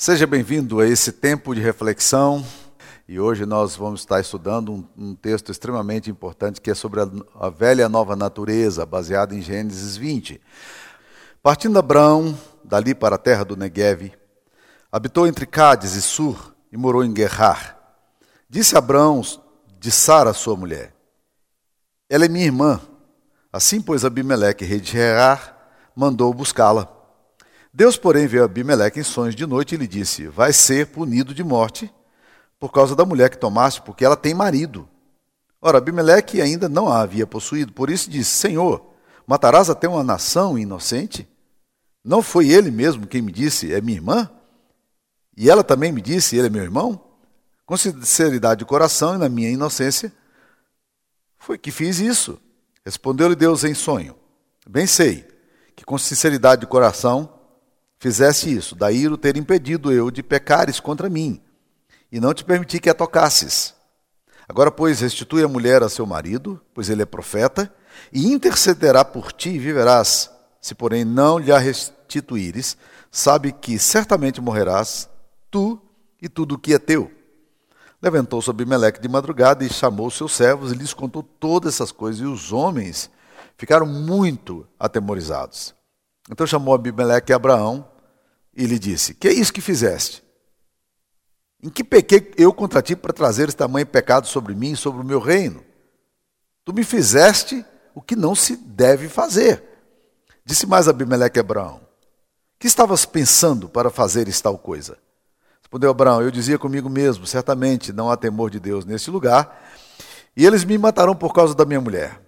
Seja bem-vindo a esse tempo de reflexão e hoje nós vamos estar estudando um, um texto extremamente importante que é sobre a, a velha nova natureza, baseado em Gênesis 20. Partindo Abraão dali para a terra do Negueve, habitou entre Cádiz e Sur e morou em Guerrar. Disse Abraão de Sara, sua mulher: Ela é minha irmã. Assim, pois, Abimeleque, rei de Gerar, mandou buscá-la. Deus, porém, veio a Abimeleque em sonhos de noite e lhe disse: Vai ser punido de morte por causa da mulher que tomaste, porque ela tem marido. Ora, Abimeleque ainda não a havia possuído, por isso disse: Senhor, matarás até uma nação inocente? Não foi ele mesmo quem me disse: É minha irmã? E ela também me disse: Ele é meu irmão? Com sinceridade de coração e na minha inocência, foi que fiz isso. Respondeu-lhe Deus em sonho: Bem sei que com sinceridade de coração fizesse isso, daí o ter impedido eu de pecares contra mim, e não te permiti que a tocasses. Agora, pois, restitui a mulher a seu marido, pois ele é profeta, e intercederá por ti e viverás. Se, porém, não lhe a restituíres, sabe que certamente morrerás, tu e tudo o que é teu. Levantou-se Abimeleque de madrugada e chamou seus servos e lhes contou todas essas coisas, e os homens ficaram muito atemorizados. Então chamou Abimeleque Abraão e lhe disse: Que é isso que fizeste? Em que pequei eu contra ti para trazer esse tamanho pecado sobre mim e sobre o meu reino? Tu me fizeste o que não se deve fazer. Disse mais Abimeleque a Abraão: Que estavas pensando para fazer tal coisa? Respondeu Abraão: Eu dizia comigo mesmo: certamente não há temor de Deus neste lugar, e eles me matarão por causa da minha mulher.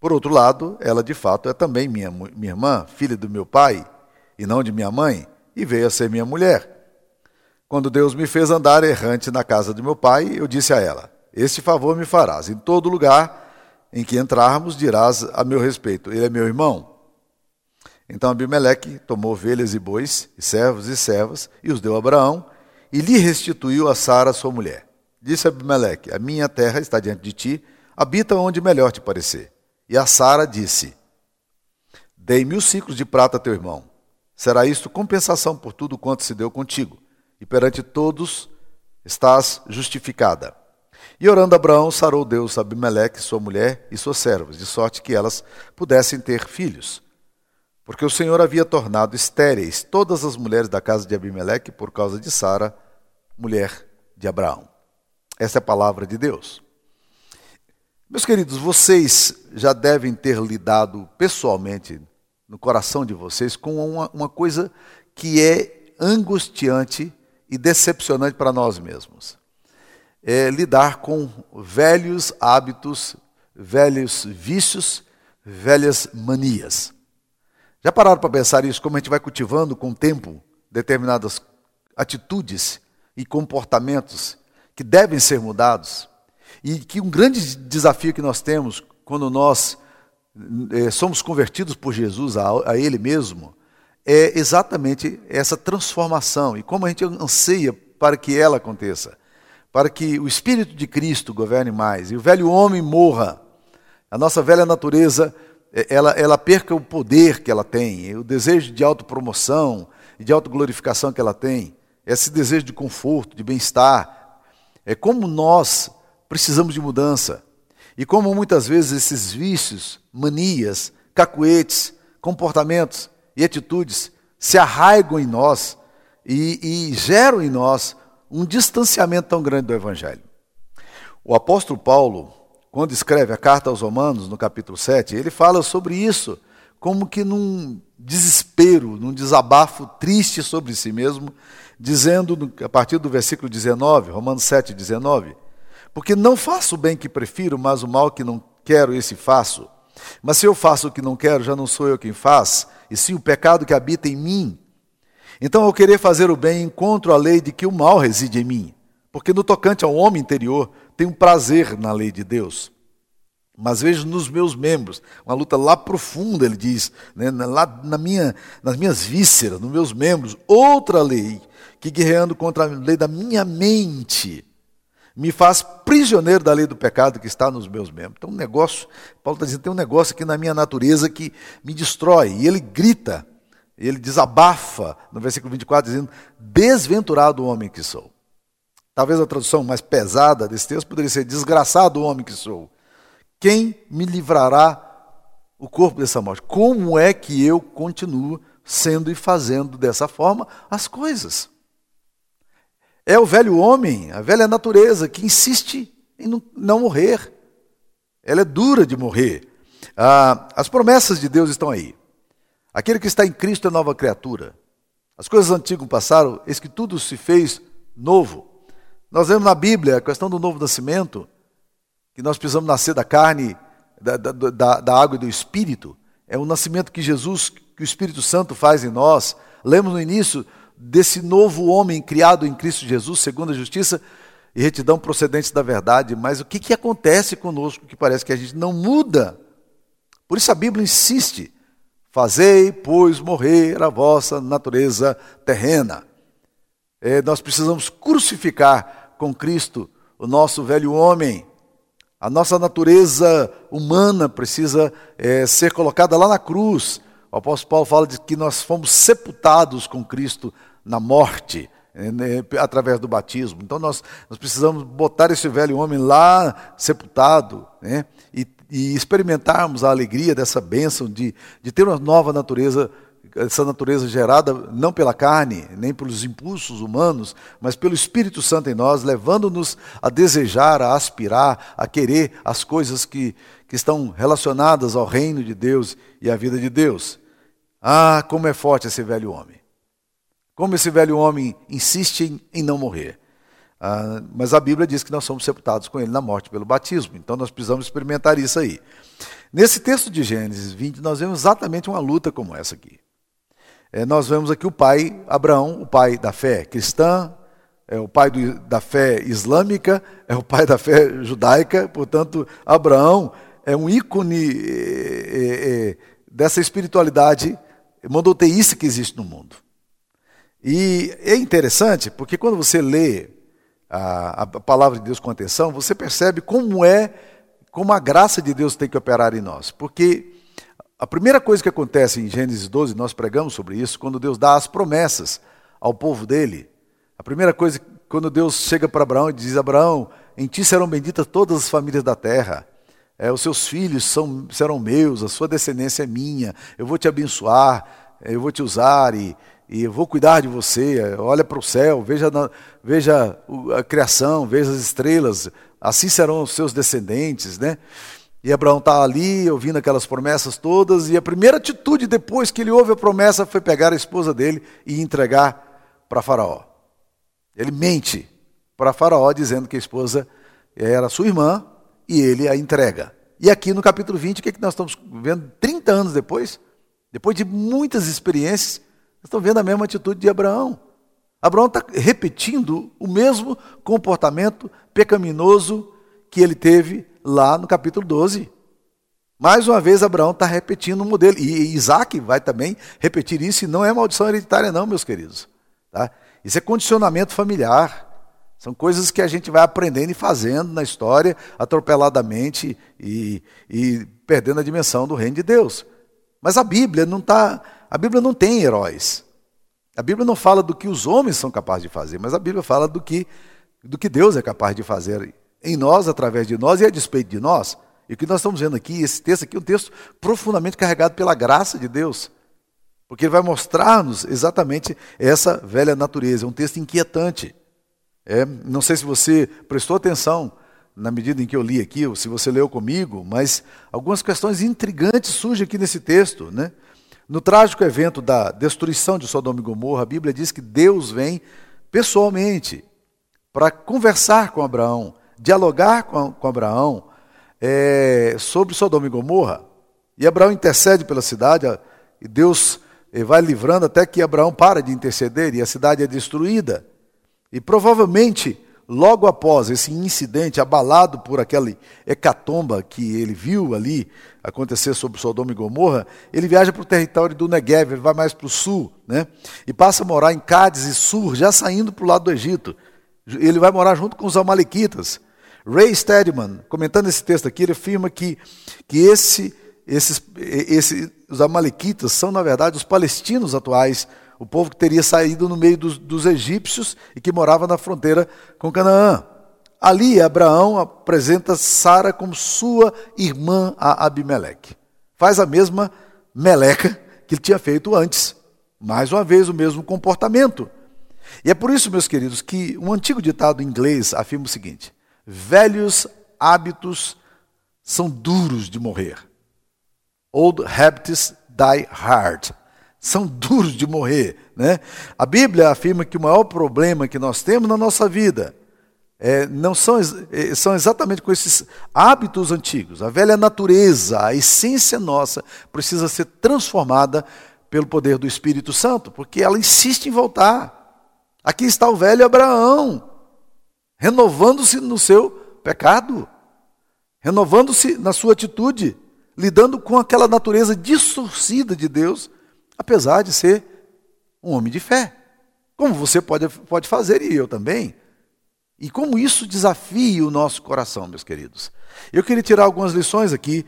Por outro lado, ela de fato é também minha, minha irmã, filha do meu pai, e não de minha mãe, e veio a ser minha mulher. Quando Deus me fez andar errante na casa de meu pai, eu disse a ela: Este favor me farás. Em todo lugar em que entrarmos, dirás a meu respeito: Ele é meu irmão. Então Abimeleque tomou ovelhas e bois, e servos e servas, e os deu a Abraão, e lhe restituiu a Sara, sua mulher. Disse Abimeleque: A minha terra está diante de ti, habita onde melhor te parecer. E a Sara disse: Dei mil ciclos de prata a teu irmão. Será isto compensação por tudo quanto se deu contigo, e perante todos estás justificada. E orando Abraão, sarou Deus Abimeleque, sua mulher e suas servas, de sorte que elas pudessem ter filhos. Porque o Senhor havia tornado estéreis todas as mulheres da casa de Abimeleque por causa de Sara, mulher de Abraão. Essa é a palavra de Deus. Meus queridos, vocês já devem ter lidado pessoalmente no coração de vocês com uma, uma coisa que é angustiante e decepcionante para nós mesmos. É lidar com velhos hábitos, velhos vícios, velhas manias. Já pararam para pensar isso? Como a gente vai cultivando com o tempo determinadas atitudes e comportamentos que devem ser mudados? E que um grande desafio que nós temos quando nós é, somos convertidos por Jesus a, a Ele mesmo é exatamente essa transformação e como a gente anseia para que ela aconteça, para que o Espírito de Cristo governe mais e o velho homem morra, a nossa velha natureza é, ela, ela perca o poder que ela tem, o desejo de autopromoção e de autoglorificação que ela tem, esse desejo de conforto, de bem-estar. É como nós precisamos de mudança. E como muitas vezes esses vícios, manias, cacuetes, comportamentos e atitudes se arraigam em nós e, e geram em nós um distanciamento tão grande do Evangelho. O apóstolo Paulo, quando escreve a carta aos Romanos, no capítulo 7, ele fala sobre isso como que num desespero, num desabafo triste sobre si mesmo, dizendo, a partir do versículo 19, Romanos 7, 19, porque não faço o bem que prefiro, mas o mal que não quero, esse faço. Mas se eu faço o que não quero, já não sou eu quem faz, e sim o pecado que habita em mim. Então, ao querer fazer o bem, encontro a lei de que o mal reside em mim. Porque no tocante ao homem interior, tenho prazer na lei de Deus. Mas vejo nos meus membros, uma luta lá profunda, ele diz, né, lá na minha, nas minhas vísceras, nos meus membros, outra lei, que guerreando contra a lei da minha mente, me faz prisioneiro da lei do pecado que está nos meus membros. Então, um negócio, Paulo está dizendo, tem um negócio aqui na minha natureza que me destrói. E ele grita ele desabafa no versículo 24, dizendo: Desventurado o homem que sou. Talvez a tradução mais pesada desse texto poderia ser: Desgraçado o homem que sou. Quem me livrará o corpo dessa morte? Como é que eu continuo sendo e fazendo dessa forma as coisas? É o velho homem, a velha natureza que insiste em não morrer. Ela é dura de morrer. Ah, as promessas de Deus estão aí. Aquele que está em Cristo é nova criatura. As coisas antigas passaram, eis que tudo se fez novo. Nós vemos na Bíblia a questão do novo nascimento, que nós precisamos nascer da carne, da, da, da água e do Espírito. É um nascimento que Jesus, que o Espírito Santo faz em nós. Lemos no início desse novo homem criado em Cristo Jesus, segundo a justiça e retidão procedentes da verdade. Mas o que, que acontece conosco que parece que a gente não muda? Por isso a Bíblia insiste Fazei, pois, morrer a vossa natureza terrena. É, nós precisamos crucificar com Cristo o nosso velho homem. A nossa natureza humana precisa é, ser colocada lá na cruz. O apóstolo Paulo fala de que nós fomos sepultados com Cristo na morte, é, né, através do batismo. Então nós, nós precisamos botar esse velho homem lá sepultado né, e e experimentarmos a alegria dessa bênção de, de ter uma nova natureza, essa natureza gerada não pela carne, nem pelos impulsos humanos, mas pelo Espírito Santo em nós, levando-nos a desejar, a aspirar, a querer as coisas que, que estão relacionadas ao reino de Deus e à vida de Deus. Ah, como é forte esse velho homem! Como esse velho homem insiste em, em não morrer. Ah, mas a Bíblia diz que nós somos sepultados com ele na morte pelo batismo. Então nós precisamos experimentar isso aí. Nesse texto de Gênesis 20, nós vemos exatamente uma luta como essa aqui. É, nós vemos aqui o pai Abraão, o pai da fé cristã, é o pai do, da fé islâmica, é o pai da fé judaica. Portanto, Abraão é um ícone é, é, dessa espiritualidade monoteísta que existe no mundo. E é interessante porque quando você lê a, a palavra de Deus com atenção, você percebe como é, como a graça de Deus tem que operar em nós. Porque a primeira coisa que acontece em Gênesis 12, nós pregamos sobre isso, quando Deus dá as promessas ao povo dele. A primeira coisa, quando Deus chega para Abraão e diz: Abraão, em ti serão benditas todas as famílias da terra. É, os seus filhos são, serão meus, a sua descendência é minha. Eu vou te abençoar, eu vou te usar e, e eu vou cuidar de você. Olha para o céu, veja, veja a criação, veja as estrelas, assim serão os seus descendentes, né? E Abraão está ali ouvindo aquelas promessas todas, e a primeira atitude depois que ele ouve a promessa foi pegar a esposa dele e entregar para Faraó. Ele mente para Faraó dizendo que a esposa era sua irmã e ele a entrega. E aqui no capítulo 20, o que, é que nós estamos vendo 30 anos depois? Depois de muitas experiências, estão vendo a mesma atitude de Abraão. Abraão está repetindo o mesmo comportamento pecaminoso que ele teve lá no capítulo 12. Mais uma vez, Abraão está repetindo o modelo. E Isaac vai também repetir isso, e não é maldição hereditária, não, meus queridos. Tá? Isso é condicionamento familiar. São coisas que a gente vai aprendendo e fazendo na história, atropeladamente e, e perdendo a dimensão do reino de Deus. Mas a Bíblia não está a Bíblia não tem heróis. A Bíblia não fala do que os homens são capazes de fazer, mas a Bíblia fala do que, do que Deus é capaz de fazer em nós, através de nós e a despeito de nós. E o que nós estamos vendo aqui, esse texto aqui é um texto profundamente carregado pela graça de Deus. Porque ele vai mostrar-nos exatamente essa velha natureza. É um texto inquietante. É, não sei se você prestou atenção na medida em que eu li aqui, ou se você leu comigo, mas algumas questões intrigantes surgem aqui nesse texto. Né? No trágico evento da destruição de Sodoma e Gomorra, a Bíblia diz que Deus vem pessoalmente para conversar com Abraão, dialogar com, com Abraão é, sobre Sodoma e Gomorra. E Abraão intercede pela cidade, e Deus eh, vai livrando até que Abraão para de interceder e a cidade é destruída. E provavelmente logo após esse incidente, abalado por aquela hecatomba que ele viu ali acontecer sobre Sodoma e Gomorra, ele viaja para o território do Negev, ele vai mais para o sul, né? e passa a morar em Cádiz e Sur, já saindo para o lado do Egito. Ele vai morar junto com os Amalequitas. Ray Steadman, comentando esse texto aqui, ele afirma que, que esse esses, esses, os amalequitas são, na verdade, os palestinos atuais, o povo que teria saído no meio dos, dos egípcios e que morava na fronteira com Canaã. Ali, Abraão apresenta Sara como sua irmã a Abimeleque. Faz a mesma meleca que ele tinha feito antes. Mais uma vez, o mesmo comportamento. E é por isso, meus queridos, que um antigo ditado inglês afirma o seguinte: velhos hábitos são duros de morrer. Old habits die hard. São duros de morrer. Né? A Bíblia afirma que o maior problema que nós temos na nossa vida é, não são, é, são exatamente com esses hábitos antigos. A velha natureza, a essência nossa, precisa ser transformada pelo poder do Espírito Santo, porque ela insiste em voltar. Aqui está o velho Abraão, renovando-se no seu pecado, renovando-se na sua atitude, lidando com aquela natureza distorcida de Deus, apesar de ser um homem de fé. Como você pode, pode fazer e eu também. E como isso desafia o nosso coração, meus queridos. Eu queria tirar algumas lições aqui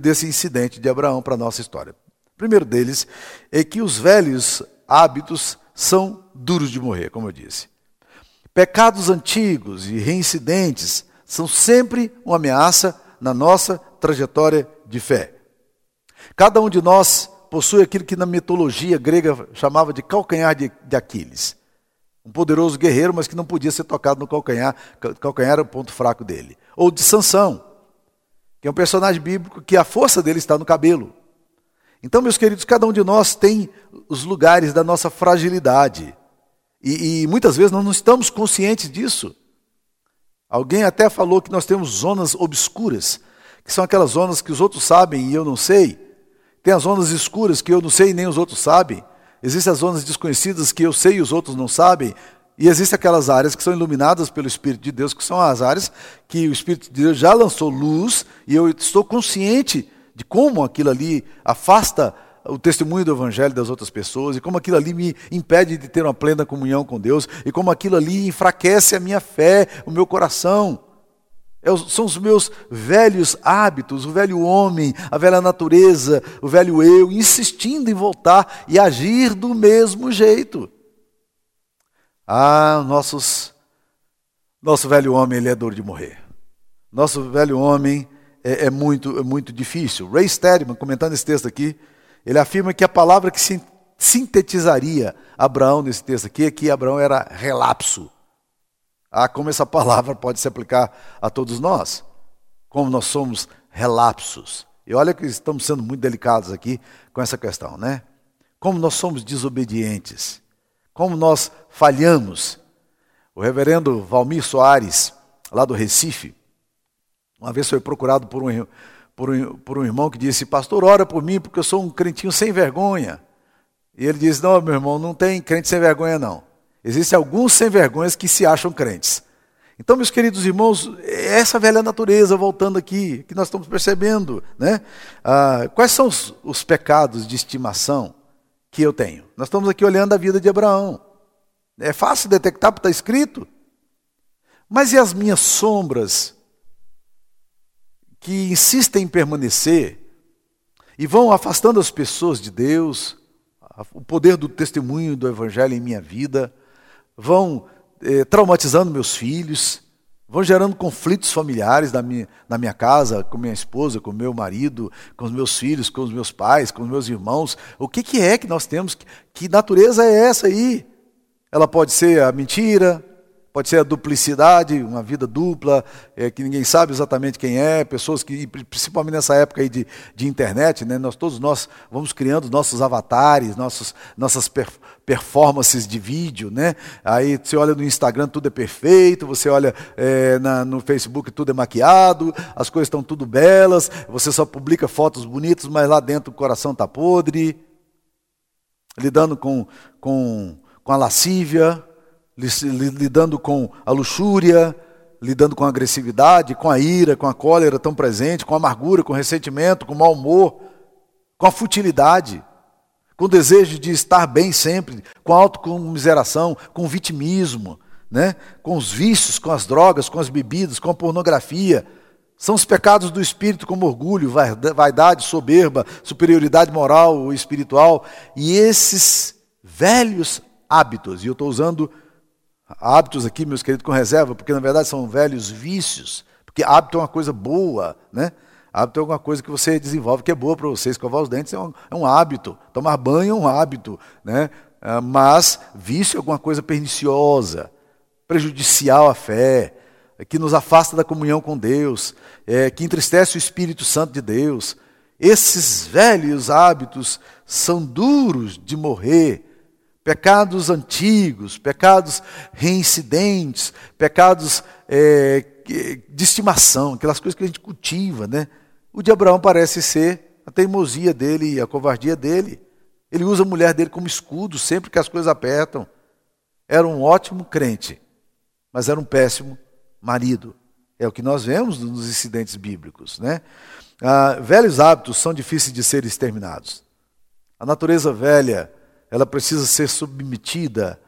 desse incidente de Abraão para a nossa história. O primeiro deles é que os velhos hábitos são duros de morrer, como eu disse. Pecados antigos e reincidentes são sempre uma ameaça na nossa trajetória de fé. Cada um de nós possui aquilo que na mitologia grega chamava de calcanhar de, de Aquiles. Um poderoso guerreiro, mas que não podia ser tocado no calcanhar, calcanhar era o ponto fraco dele. Ou de Sansão, que é um personagem bíblico que a força dele está no cabelo. Então, meus queridos, cada um de nós tem os lugares da nossa fragilidade. E, e, muitas vezes nós não estamos conscientes disso. Alguém até falou que nós temos zonas obscuras, que são aquelas zonas que os outros sabem e eu não sei. Tem as zonas escuras que eu não sei nem os outros sabem. Existem as zonas desconhecidas que eu sei e os outros não sabem. E existem aquelas áreas que são iluminadas pelo Espírito de Deus, que são as áreas que o Espírito de Deus já lançou luz e eu estou consciente de como aquilo ali afasta o testemunho do Evangelho das outras pessoas, e como aquilo ali me impede de ter uma plena comunhão com Deus, e como aquilo ali enfraquece a minha fé, o meu coração. É são os meus velhos hábitos, o velho homem, a velha natureza, o velho eu, insistindo em voltar e agir do mesmo jeito. Ah, nossos, nosso velho homem, ele é dor de morrer. Nosso velho homem, é, é muito, é muito difícil. Ray Steadman, comentando esse texto aqui, ele afirma que a palavra que sintetizaria Abraão nesse texto aqui é que Abraão era relapso. Ah, como essa palavra pode se aplicar a todos nós? Como nós somos relapsos. E olha que estamos sendo muito delicados aqui com essa questão, né? Como nós somos desobedientes. Como nós falhamos. O reverendo Valmir Soares, lá do Recife, uma vez foi procurado por um, por um, por um irmão que disse: Pastor, ora por mim, porque eu sou um crentinho sem vergonha. E ele disse: Não, meu irmão, não tem crente sem vergonha, não. Existem alguns sem vergonhas que se acham crentes. Então, meus queridos irmãos, essa velha natureza, voltando aqui, que nós estamos percebendo, né? Ah, quais são os, os pecados de estimação que eu tenho? Nós estamos aqui olhando a vida de Abraão. É fácil detectar porque está escrito. Mas e as minhas sombras que insistem em permanecer e vão afastando as pessoas de Deus, o poder do testemunho do Evangelho em minha vida, vão eh, traumatizando meus filhos, vão gerando conflitos familiares na minha, na minha casa, com minha esposa, com meu marido, com os meus filhos, com os meus pais, com os meus irmãos. O que, que é que nós temos? Que natureza é essa aí? Ela pode ser a mentira, Pode ser a duplicidade, uma vida dupla, é, que ninguém sabe exatamente quem é, pessoas que, principalmente nessa época aí de, de internet, né, nós, todos nós vamos criando nossos avatares, nossos, nossas performances de vídeo. Né? Aí você olha no Instagram, tudo é perfeito, você olha é, na, no Facebook, tudo é maquiado, as coisas estão tudo belas, você só publica fotos bonitas, mas lá dentro o coração está podre, lidando com, com, com a lascívia lidando com a luxúria, lidando com a agressividade, com a ira, com a cólera tão presente, com a amargura, com o ressentimento, com o mau humor, com a futilidade, com o desejo de estar bem sempre, com autocomiseração, com vitimismo, né? com os vícios, com as drogas, com as bebidas, com a pornografia. São os pecados do espírito, como orgulho, vaidade, soberba, superioridade moral ou espiritual. E esses velhos hábitos, e eu estou usando hábitos aqui, meus queridos, com reserva, porque na verdade são velhos vícios. Porque hábito é uma coisa boa, né? Hábito é alguma coisa que você desenvolve que é boa para você. Escovar os dentes é um, é um, hábito. Tomar banho é um hábito, né? Ah, mas vício é alguma coisa perniciosa, prejudicial à fé, que nos afasta da comunhão com Deus, é, que entristece o Espírito Santo de Deus. Esses velhos hábitos são duros de morrer. Pecados antigos, pecados reincidentes, pecados é, de estimação, aquelas coisas que a gente cultiva, né? O de Abraão parece ser a teimosia dele e a covardia dele. Ele usa a mulher dele como escudo sempre que as coisas apertam. Era um ótimo crente, mas era um péssimo marido. É o que nós vemos nos incidentes bíblicos, né? Ah, velhos hábitos são difíceis de ser exterminados. A natureza velha, ela precisa ser submetida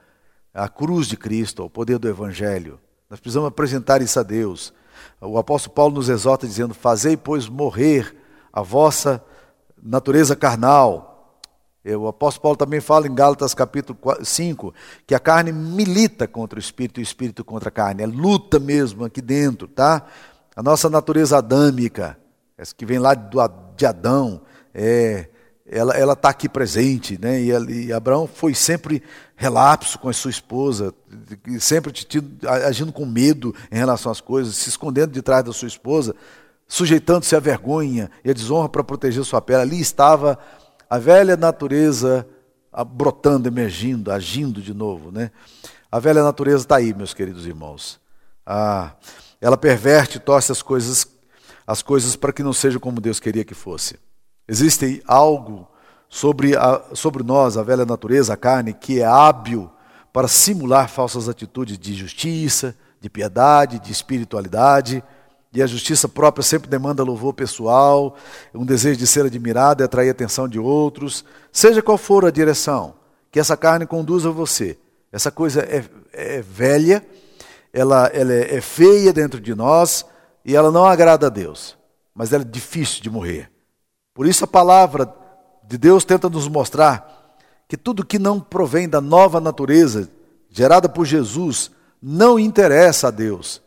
à cruz de Cristo, ao poder do Evangelho. Nós precisamos apresentar isso a Deus. O apóstolo Paulo nos exorta dizendo: Fazei, pois, morrer a vossa natureza carnal. O apóstolo Paulo também fala em Gálatas capítulo 5 que a carne milita contra o espírito e o espírito contra a carne. É luta mesmo aqui dentro, tá? A nossa natureza adâmica, essa que vem lá de Adão, é, ela está aqui presente, né? E, e, Abraão foi sempre relapso com a sua esposa, sempre agindo com medo em relação às coisas, se escondendo de trás da sua esposa, sujeitando-se à vergonha e à desonra para proteger sua pele. Ali estava a velha natureza brotando, emergindo, agindo de novo, né? A velha natureza está aí, meus queridos irmãos. Ah, ela perverte, torce as coisas, as coisas para que não seja como Deus queria que fosse. Existe algo sobre, a, sobre nós, a velha natureza, a carne, que é hábil para simular falsas atitudes de justiça, de piedade, de espiritualidade. E a justiça própria sempre demanda louvor pessoal, um desejo de ser admirado e atrair a atenção de outros. Seja qual for a direção que essa carne conduza você, essa coisa é, é velha, ela, ela é, é feia dentro de nós e ela não agrada a Deus, mas ela é difícil de morrer. Por isso a palavra de Deus tenta nos mostrar que tudo que não provém da nova natureza gerada por Jesus não interessa a Deus.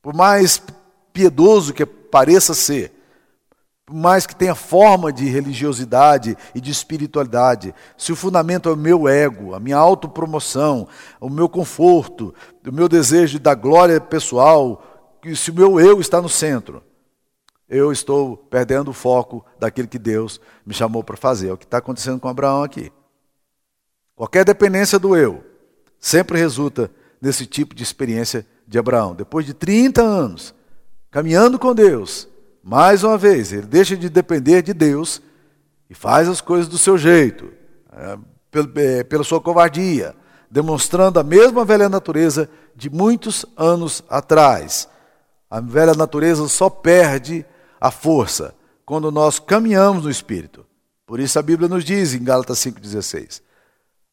Por mais piedoso que pareça ser, por mais que tenha forma de religiosidade e de espiritualidade, se o fundamento é o meu ego, a minha autopromoção, o meu conforto, o meu desejo da glória pessoal, se o meu eu está no centro, eu estou perdendo o foco daquilo que Deus me chamou para fazer. É o que está acontecendo com Abraão aqui. Qualquer dependência do eu sempre resulta nesse tipo de experiência de Abraão. Depois de 30 anos caminhando com Deus, mais uma vez, ele deixa de depender de Deus e faz as coisas do seu jeito, é, é pela sua covardia, demonstrando a mesma velha natureza de muitos anos atrás. A velha natureza só perde a força quando nós caminhamos no Espírito. Por isso a Bíblia nos diz em Gálatas 5,16: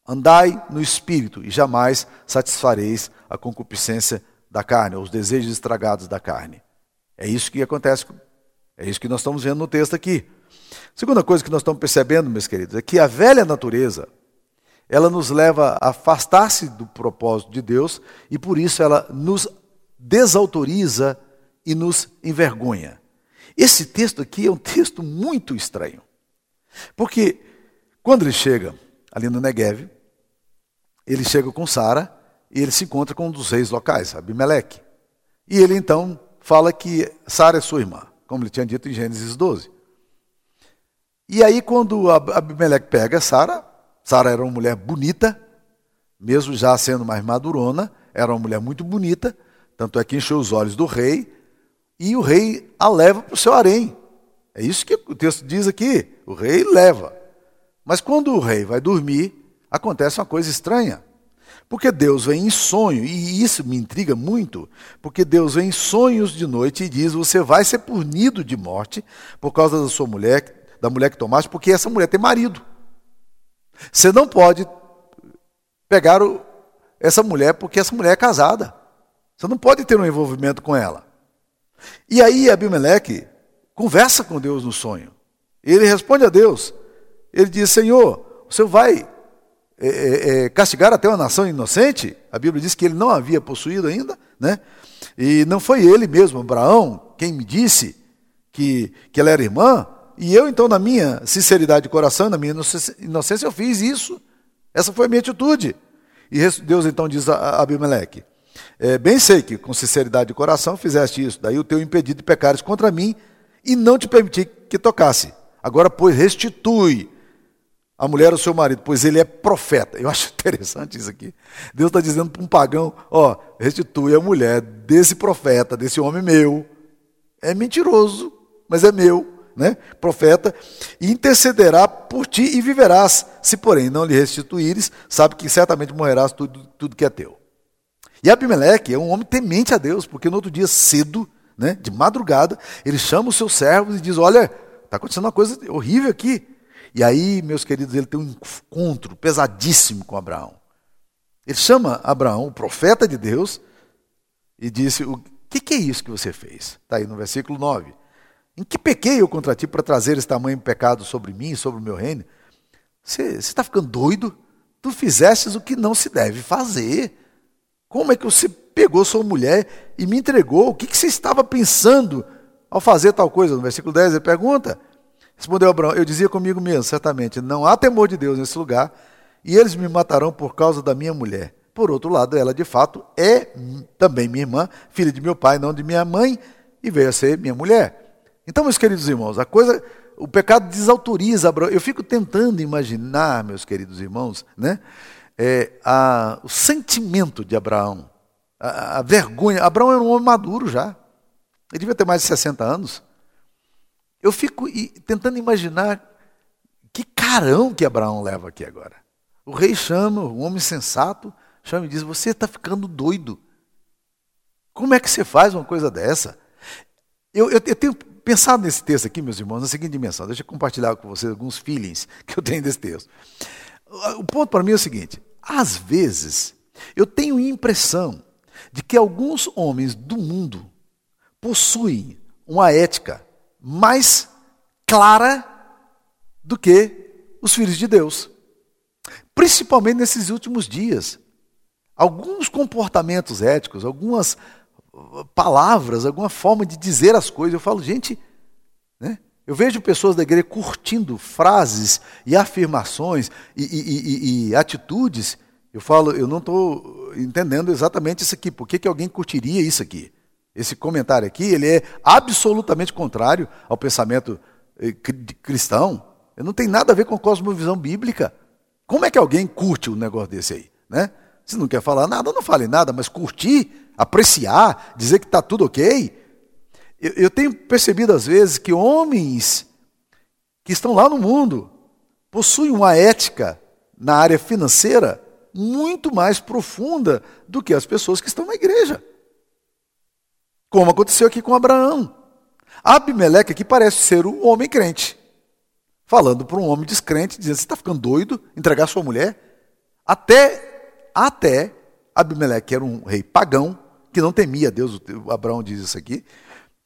Andai no Espírito e jamais satisfareis a concupiscência da carne, ou os desejos estragados da carne. É isso que acontece, é isso que nós estamos vendo no texto aqui. Segunda coisa que nós estamos percebendo, meus queridos, é que a velha natureza, ela nos leva a afastar-se do propósito de Deus e por isso ela nos desautoriza e nos envergonha. Esse texto aqui é um texto muito estranho. Porque quando ele chega ali no Negev, ele chega com Sara e ele se encontra com um dos reis locais, Abimeleque. E ele então fala que Sara é sua irmã, como ele tinha dito em Gênesis 12. E aí quando Abimeleque pega Sara, Sara era uma mulher bonita, mesmo já sendo mais madurona, era uma mulher muito bonita, tanto é que encheu os olhos do rei, e o rei a leva para o seu harém. É isso que o texto diz aqui. O rei leva. Mas quando o rei vai dormir, acontece uma coisa estranha. Porque Deus vem em sonho, e isso me intriga muito, porque Deus vem em sonhos de noite e diz: Você vai ser punido de morte por causa da sua mulher, da mulher que tomaste, porque essa mulher tem marido. Você não pode pegar o, essa mulher porque essa mulher é casada. Você não pode ter um envolvimento com ela. E aí Abimeleque conversa com Deus no sonho. Ele responde a Deus. Ele diz: Senhor, o Senhor vai é, é, castigar até uma nação inocente? A Bíblia diz que ele não havia possuído ainda, né? E não foi ele mesmo, Abraão, quem me disse que, que ela era irmã. E eu, então, na minha sinceridade de coração, na minha inocência, eu fiz isso. Essa foi a minha atitude. E Deus então diz a Abimeleque: é, Bem sei que com sinceridade de coração fizeste isso, daí o teu impedido de pecares contra mim e não te permiti que tocasse. Agora, pois, restitui a mulher ao seu marido, pois ele é profeta. Eu acho interessante isso aqui. Deus está dizendo para um pagão: Ó, restitui a mulher desse profeta, desse homem meu. É mentiroso, mas é meu. Né, profeta, intercederá por ti e viverás. Se, porém, não lhe restituíres, sabe que certamente morrerás tudo, tudo que é teu. E Abimeleque é um homem temente a Deus, porque no outro dia cedo, né, de madrugada, ele chama os seus servos e diz: Olha, está acontecendo uma coisa horrível aqui. E aí, meus queridos, ele tem um encontro pesadíssimo com Abraão. Ele chama Abraão, o profeta de Deus, e disse: O que, que é isso que você fez? Está aí no versículo 9. Em que pequei eu contra ti para trazer esse tamanho pecado sobre mim e sobre o meu reino? Você está ficando doido? Tu fizestes o que não se deve fazer. Como é que você pegou sua mulher e me entregou? O que, você estava pensando ao fazer tal coisa? No versículo 10 ele pergunta. Respondeu Abraão: Eu dizia comigo mesmo, certamente, não há temor de Deus nesse lugar, e eles me matarão por causa da minha mulher. Por outro lado, ela de fato é também minha irmã, filha de meu pai, não de minha mãe, e veio a ser minha mulher. Então, meus queridos irmãos, a coisa, o pecado desautoriza Abraão. Eu fico tentando imaginar, meus queridos irmãos, né? É, a, o sentimento de Abraão, a, a, vergonha. Abraão era um homem maduro já. Ele devia ter mais de 60 anos. Eu fico tentando imaginar que carão que Abraão leva aqui agora. O rei chama, um homem sensato, chama e diz: Você está ficando doido. Como é que você faz uma coisa dessa? Eu, eu, eu, tenho pensado nesse texto aqui, meus irmãos, na seguinte dimensão. Deixa eu compartilhar com vocês alguns feelings que eu tenho desse texto. O ponto para mim é o seguinte: às vezes, eu tenho impressão de que alguns homens do mundo possuem uma ética mais clara do que os filhos de Deus. Principalmente nesses últimos dias. Alguns comportamentos éticos, algumas palavras, alguma forma de dizer as coisas, eu falo, gente? Eu vejo pessoas da igreja curtindo frases e afirmações e, e, e, e atitudes. Eu falo, eu não estou entendendo exatamente isso aqui. Por que, que alguém curtiria isso aqui? Esse comentário aqui, ele é absolutamente contrário ao pensamento eh, cristão. Ele não tem nada a ver com a cosmovisão bíblica. Como é que alguém curte um negócio desse aí? Né? Se não quer falar nada, não fale nada, mas curtir, apreciar, dizer que está tudo ok, eu, eu tenho percebido às vezes que homens que estão lá no mundo possuem uma ética na área financeira muito mais profunda do que as pessoas que estão na igreja. Como aconteceu aqui com Abraão. Abimeleque aqui parece ser um homem crente. Falando para um homem descrente, dizendo: Você está ficando doido? Entregar sua mulher? Até, até Abimeleque era um rei pagão, que não temia Deus, Abraão diz isso aqui,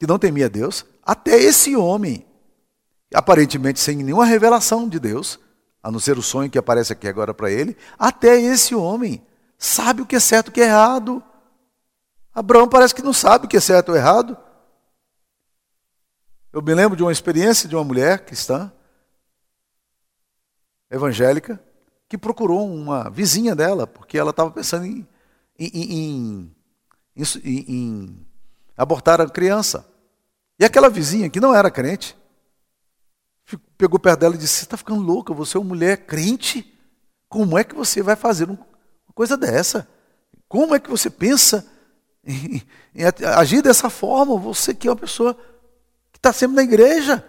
que não temia Deus, até esse homem, aparentemente sem nenhuma revelação de Deus, a não ser o sonho que aparece aqui agora para ele, até esse homem sabe o que é certo e o que é errado. Abraão parece que não sabe o que é certo ou errado. Eu me lembro de uma experiência de uma mulher cristã, evangélica, que procurou uma vizinha dela, porque ela estava pensando em, em, em, em, abortar a criança. E aquela vizinha que não era crente, pegou perto dela e disse: Você está ficando louca, você é uma mulher crente? Como é que você vai fazer uma coisa dessa? Como é que você pensa em, em agir dessa forma? Você que é uma pessoa que está sempre na igreja.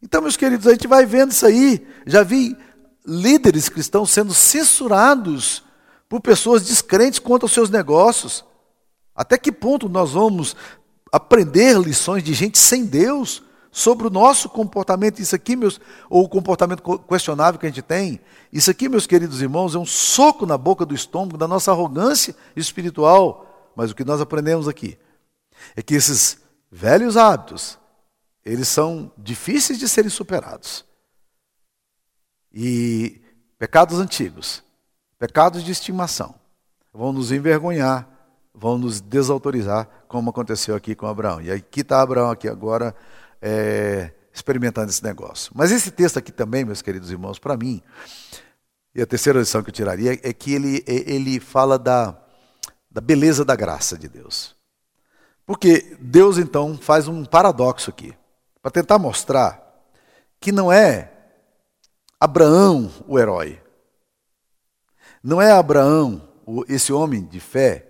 Então, meus queridos, a gente vai vendo isso aí. Já vi líderes cristãos sendo censurados por pessoas descrentes quanto aos seus negócios. Até que ponto nós vamos aprender lições de gente sem Deus sobre o nosso comportamento? Isso aqui, meus, ou o comportamento questionável que a gente tem, isso aqui, meus queridos irmãos, é um soco na boca do estômago da nossa arrogância espiritual. Mas o que nós aprendemos aqui é que esses velhos hábitos, eles são difíceis de serem superados. E pecados antigos, pecados de estimação, vão nos envergonhar, vão nos desautorizar, como aconteceu aqui com Abraão. E aqui está Abraão aqui agora é, experimentando esse negócio. Mas esse texto aqui também, meus queridos irmãos, para mim, e a terceira lição que eu tiraria é que ele, ele fala da, da beleza da graça de Deus. Porque Deus então faz um paradoxo aqui, para tentar mostrar que não é Abraão o herói, não é Abraão esse homem de fé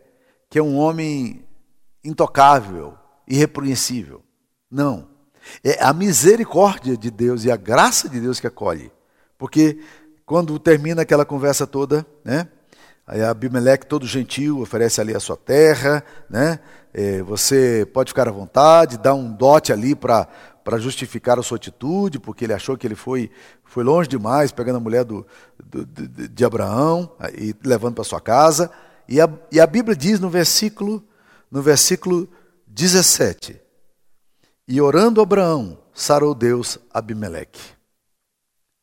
que é um homem intocável, irrepreensível. Não. É a misericórdia de Deus e a graça de Deus que acolhe. Porque quando termina aquela conversa toda, né? Aí Abimeleque, todo gentil, oferece ali a sua terra, né? É, você pode ficar à vontade, dá um dote ali para justificar a sua atitude, porque ele achou que ele foi, foi longe demais, pegando a mulher do, do de, de Abraão e levando para sua casa. E a, e a Bíblia diz no versículo, no versículo 17: E orando Abraão, sarou Deus Abimeleque.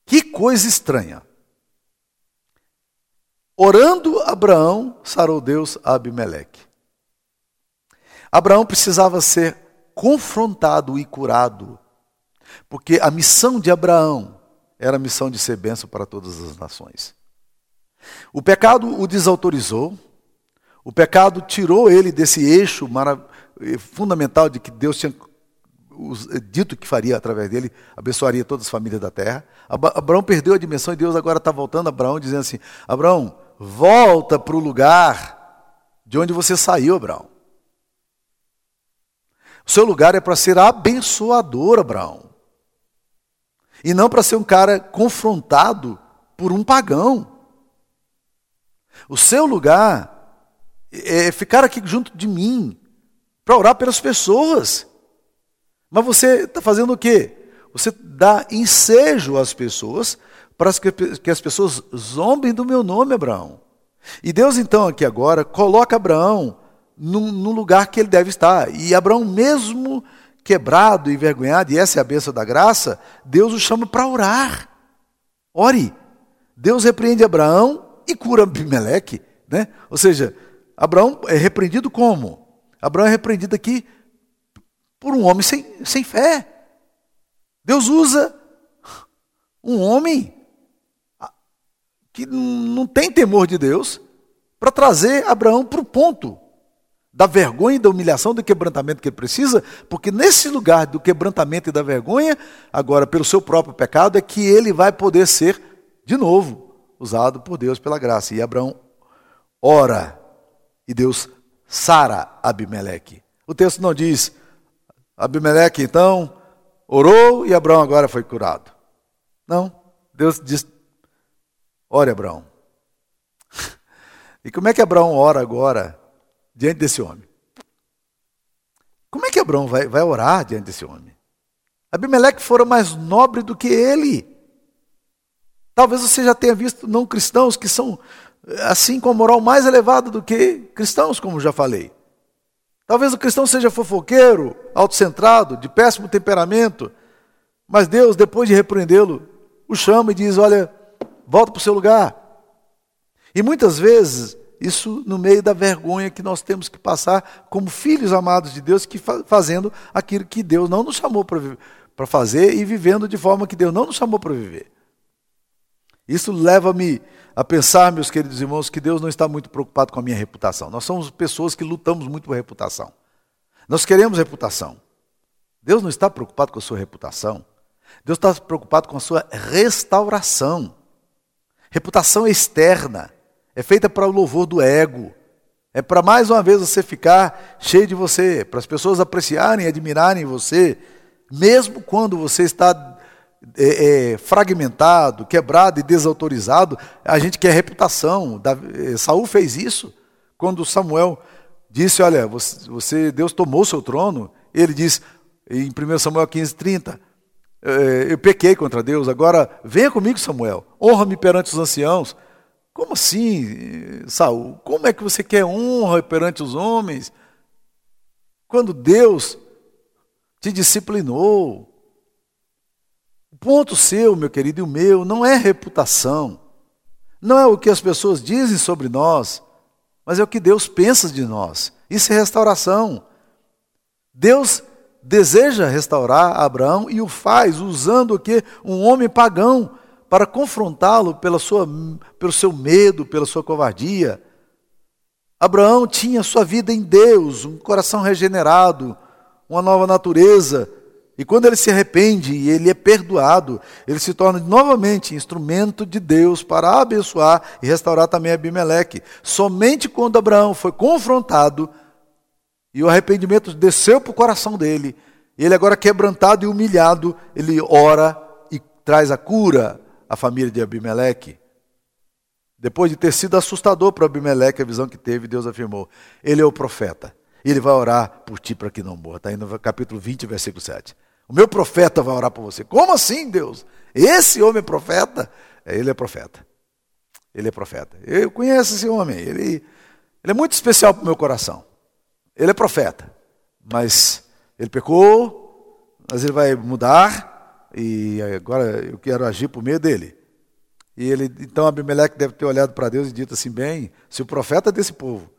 Que coisa estranha. Orando Abraão, sarou Deus Abimeleque. Abraão precisava ser confrontado e curado, porque a missão de Abraão era a missão de ser bênção para todas as nações. O pecado o desautorizou, o pecado tirou ele desse eixo fundamental de que Deus tinha dito que faria através dele, abençoaria todas as famílias da terra. Abraão perdeu a dimensão e Deus agora está voltando a Abraão, dizendo assim: Abraão, volta para o lugar de onde você saiu, Abraão. O seu lugar é para ser abençoador, Abraão. E não para ser um cara confrontado por um pagão. O seu lugar é ficar aqui junto de mim, para orar pelas pessoas. Mas você está fazendo o quê? Você dá ensejo às pessoas para que as pessoas zombem do meu nome, Abraão. E Deus, então, aqui agora, coloca Abraão no, no lugar que ele deve estar. E Abraão, mesmo quebrado e envergonhado, e essa é a bênção da graça, Deus o chama para orar. Ore. Deus repreende Abraão e cura Abimeleque. Né? Ou seja, Abraão é repreendido como? Abraão é repreendido aqui por um homem sem, sem fé. Deus usa um homem que não tem temor de Deus, para trazer Abraão para o ponto da vergonha da humilhação, do quebrantamento que ele precisa, porque nesse lugar do quebrantamento e da vergonha, agora pelo seu próprio pecado, é que ele vai poder ser, de novo, usado por Deus pela graça. E Abraão ora, e Deus sara Abimeleque. O texto não diz, Abimeleque então orou e Abraão agora foi curado. Não, Deus diz, Ore, Abraão. E como é que Abraão ora agora diante desse homem? Como é que Abraão vai, vai orar diante desse homem? Abimeleque fora mais nobre do que ele. Talvez você já tenha visto não cristãos que são assim com a moral mais elevada do que cristãos, como já falei. Talvez o cristão seja fofoqueiro, autocentrado, de péssimo temperamento, mas Deus, depois de repreendê-lo, o chama e diz: Olha, volta para o seu lugar. E muitas vezes, isso no meio da vergonha que nós temos que passar como filhos amados de Deus, que fazendo aquilo que Deus não nos chamou para fazer e vivendo de forma que Deus não nos chamou para viver. Isso leva-me a pensar, meus queridos irmãos, que Deus não está muito preocupado com a minha reputação. Nós somos pessoas que lutamos muito por reputação. Nós queremos reputação. Deus não está preocupado com a sua reputação. Deus está preocupado com a sua restauração. Reputação externa. É feita para o louvor do ego. É para mais uma vez você ficar cheio de você, para as pessoas apreciarem admirarem você, mesmo quando você está é, é, fragmentado, quebrado e desautorizado, a gente quer reputação. É, Saul fez isso quando Samuel disse: Olha, você, você Deus tomou o seu trono. Ele diz em 1 Samuel 15, 30, é, eu pequei contra Deus, agora venha comigo, Samuel, honra-me perante os anciãos. Como assim, Saul? Como é que você quer honra perante os homens? Quando Deus te disciplinou. O ponto seu, meu querido, e o meu, não é reputação, não é o que as pessoas dizem sobre nós, mas é o que Deus pensa de nós. Isso é restauração. Deus deseja restaurar Abraão e o faz usando o que? Um homem pagão para confrontá-lo pela sua, pelo seu medo, pela sua covardia. Abraão tinha sua vida em Deus, um coração regenerado, uma nova natureza. E quando ele se arrepende e ele é perdoado, ele se torna novamente instrumento de Deus para abençoar e restaurar também Abimeleque. Somente quando Abraão foi confrontado e o arrependimento desceu para o coração dele, ele agora quebrantado e humilhado, ele ora e traz a cura à família de Abimeleque. Depois de ter sido assustador para Abimeleque a visão que teve, Deus afirmou: Ele é o profeta. Ele vai orar por ti para que não morra. Está aí no capítulo 20, versículo 7. O meu profeta vai orar por você. Como assim, Deus? Esse homem é profeta? É, ele é profeta. Ele é profeta. Eu conheço esse homem. Ele, ele é muito especial para o meu coração. Ele é profeta. Mas ele pecou, mas ele vai mudar. E agora eu quero agir por meio dele. E ele, então Abimeleque deve ter olhado para Deus e dito assim: bem, se o profeta desse povo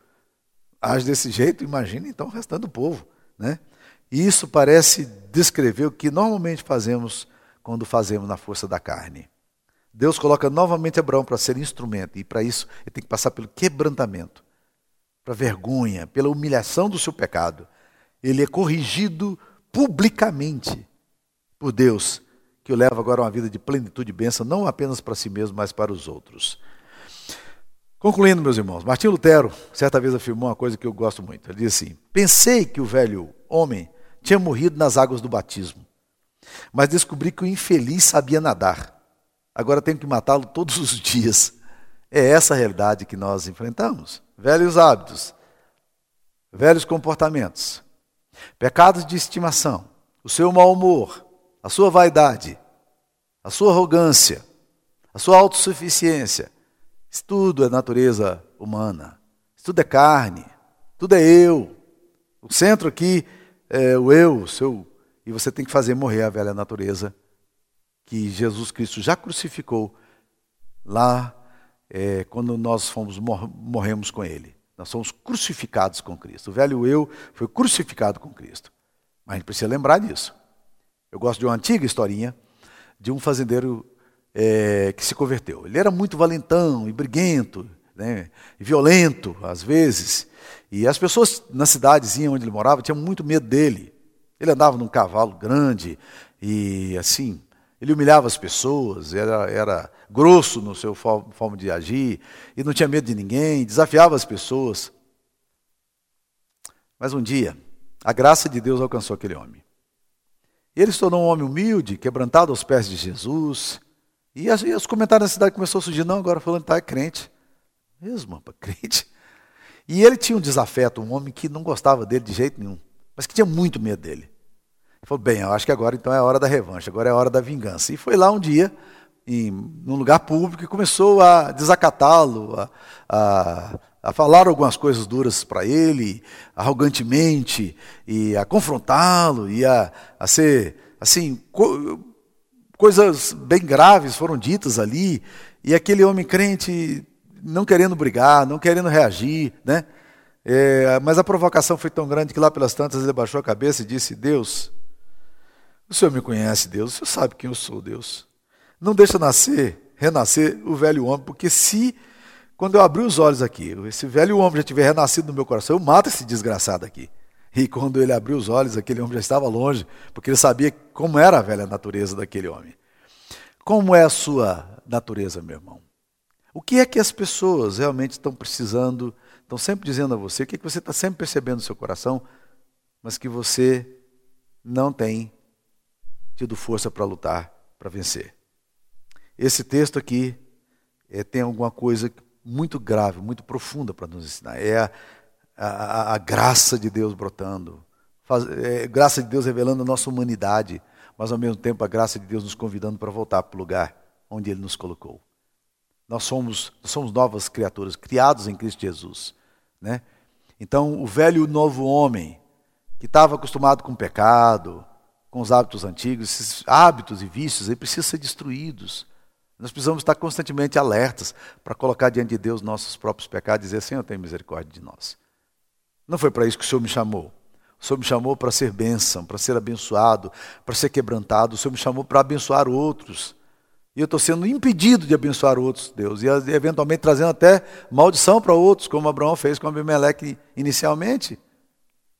age desse jeito, imagine então o restante do povo. Né? E isso parece descrever o que normalmente fazemos quando fazemos na força da carne. Deus coloca novamente Abraão para ser instrumento, e para isso ele tem que passar pelo quebrantamento, para vergonha, pela humilhação do seu pecado. Ele é corrigido publicamente por Deus, que o leva agora a uma vida de plenitude e bênção, não apenas para si mesmo, mas para os outros. Concluindo, meus irmãos, Martim Lutero certa vez afirmou uma coisa que eu gosto muito. Ele disse assim: Pensei que o velho homem tinha morrido nas águas do batismo, mas descobri que o infeliz sabia nadar. Agora tenho que matá-lo todos os dias. É essa a realidade que nós enfrentamos. Velhos hábitos, velhos comportamentos, pecados de estimação, o seu mau humor, a sua vaidade, a sua arrogância, a sua autossuficiência isso tudo é natureza humana. Isso tudo é carne. Tudo é eu. O centro aqui é o eu, o seu. E você tem que fazer morrer a velha natureza que Jesus Cristo já crucificou lá é, quando nós fomos morremos com Ele. Nós somos crucificados com Cristo. O velho eu foi crucificado com Cristo. Mas a gente precisa lembrar disso. Eu gosto de uma antiga historinha de um fazendeiro é, que se converteu. Ele era muito valentão e briguento, né, violento às vezes. E as pessoas na cidadezinha onde ele morava tinham muito medo dele. Ele andava num cavalo grande e assim, ele humilhava as pessoas, era, era grosso no seu forma de agir e não tinha medo de ninguém, desafiava as pessoas. Mas um dia, a graça de Deus alcançou aquele homem. Ele se tornou um homem humilde, quebrantado aos pés de Jesus, e, e os comentários na cidade começaram a surgir, não, agora falando tá, é crente. Mesmo, crente. E ele tinha um desafeto, um homem que não gostava dele de jeito nenhum, mas que tinha muito medo dele. Ele falou, bem, eu acho que agora então é a hora da revanche, agora é a hora da vingança. E foi lá um dia, em num lugar público, e começou a desacatá-lo, a, a, a falar algumas coisas duras para ele, arrogantemente, e a confrontá-lo, e a, a ser, assim, coisas bem graves foram ditas ali, e aquele homem crente não querendo brigar, não querendo reagir, né? É, mas a provocação foi tão grande que lá pelas tantas ele baixou a cabeça e disse: Deus, o Senhor me conhece, Deus, o Senhor sabe quem eu sou, Deus. Não deixa nascer, renascer o velho homem, porque se, quando eu abrir os olhos aqui, esse velho homem já tiver renascido no meu coração, eu mato esse desgraçado aqui. E quando ele abriu os olhos, aquele homem já estava longe, porque ele sabia como era a velha natureza daquele homem. Como é a sua natureza, meu irmão? O que é que as pessoas realmente estão precisando, estão sempre dizendo a você, o que, é que você está sempre percebendo no seu coração, mas que você não tem tido força para lutar, para vencer? Esse texto aqui é, tem alguma coisa muito grave, muito profunda para nos ensinar. É a, a, a graça de Deus brotando, faz, é, graça de Deus revelando a nossa humanidade, mas ao mesmo tempo a graça de Deus nos convidando para voltar para o lugar onde Ele nos colocou. Nós somos, somos novas criaturas, criados em Cristo Jesus. Né? Então, o velho e o novo homem, que estava acostumado com o pecado, com os hábitos antigos, esses hábitos e vícios aí precisam ser destruídos. Nós precisamos estar constantemente alertas para colocar diante de Deus nossos próprios pecados e dizer: Senhor, tem misericórdia de nós. Não foi para isso que o Senhor me chamou. O Senhor me chamou para ser bênção, para ser abençoado, para ser quebrantado. O Senhor me chamou para abençoar outros. E eu estou sendo impedido de abençoar outros, Deus, e eventualmente trazendo até maldição para outros, como Abraão fez com Abimeleque inicialmente,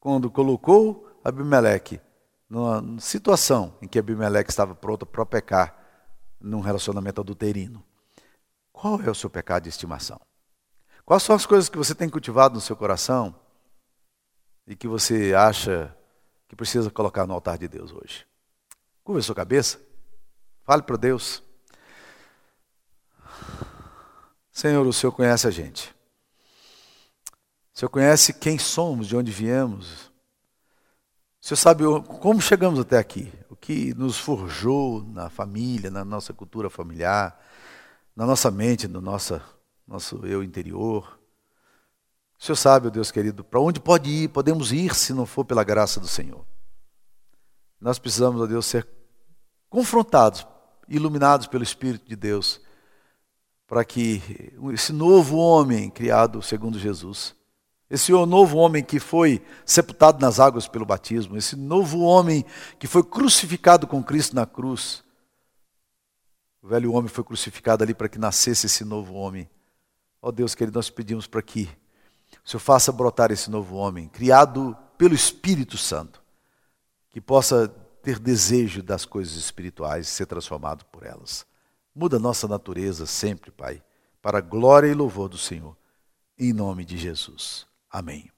quando colocou Abimeleque numa situação em que Abimeleque estava pronto para pecar num relacionamento adulterino. Qual é o seu pecado de estimação? Quais são as coisas que você tem cultivado no seu coração e que você acha que precisa colocar no altar de Deus hoje? Curva a sua cabeça, fale para Deus. Senhor, o Senhor conhece a gente. O Senhor conhece quem somos, de onde viemos. O Senhor sabe como chegamos até aqui, o que nos forjou na família, na nossa cultura familiar, na nossa mente, no nosso, eu interior. O Senhor sabe, Deus querido, para onde pode ir, podemos ir se não for pela graça do Senhor. Nós precisamos, ó Deus, ser confrontados, iluminados pelo Espírito de Deus para que esse novo homem criado segundo Jesus, esse novo homem que foi sepultado nas águas pelo batismo, esse novo homem que foi crucificado com Cristo na cruz, o velho homem foi crucificado ali para que nascesse esse novo homem. Ó oh Deus querido, nós pedimos para que o Senhor faça brotar esse novo homem, criado pelo Espírito Santo, que possa ter desejo das coisas espirituais e ser transformado por elas. Muda nossa natureza sempre, Pai, para a glória e louvor do Senhor. Em nome de Jesus. Amém.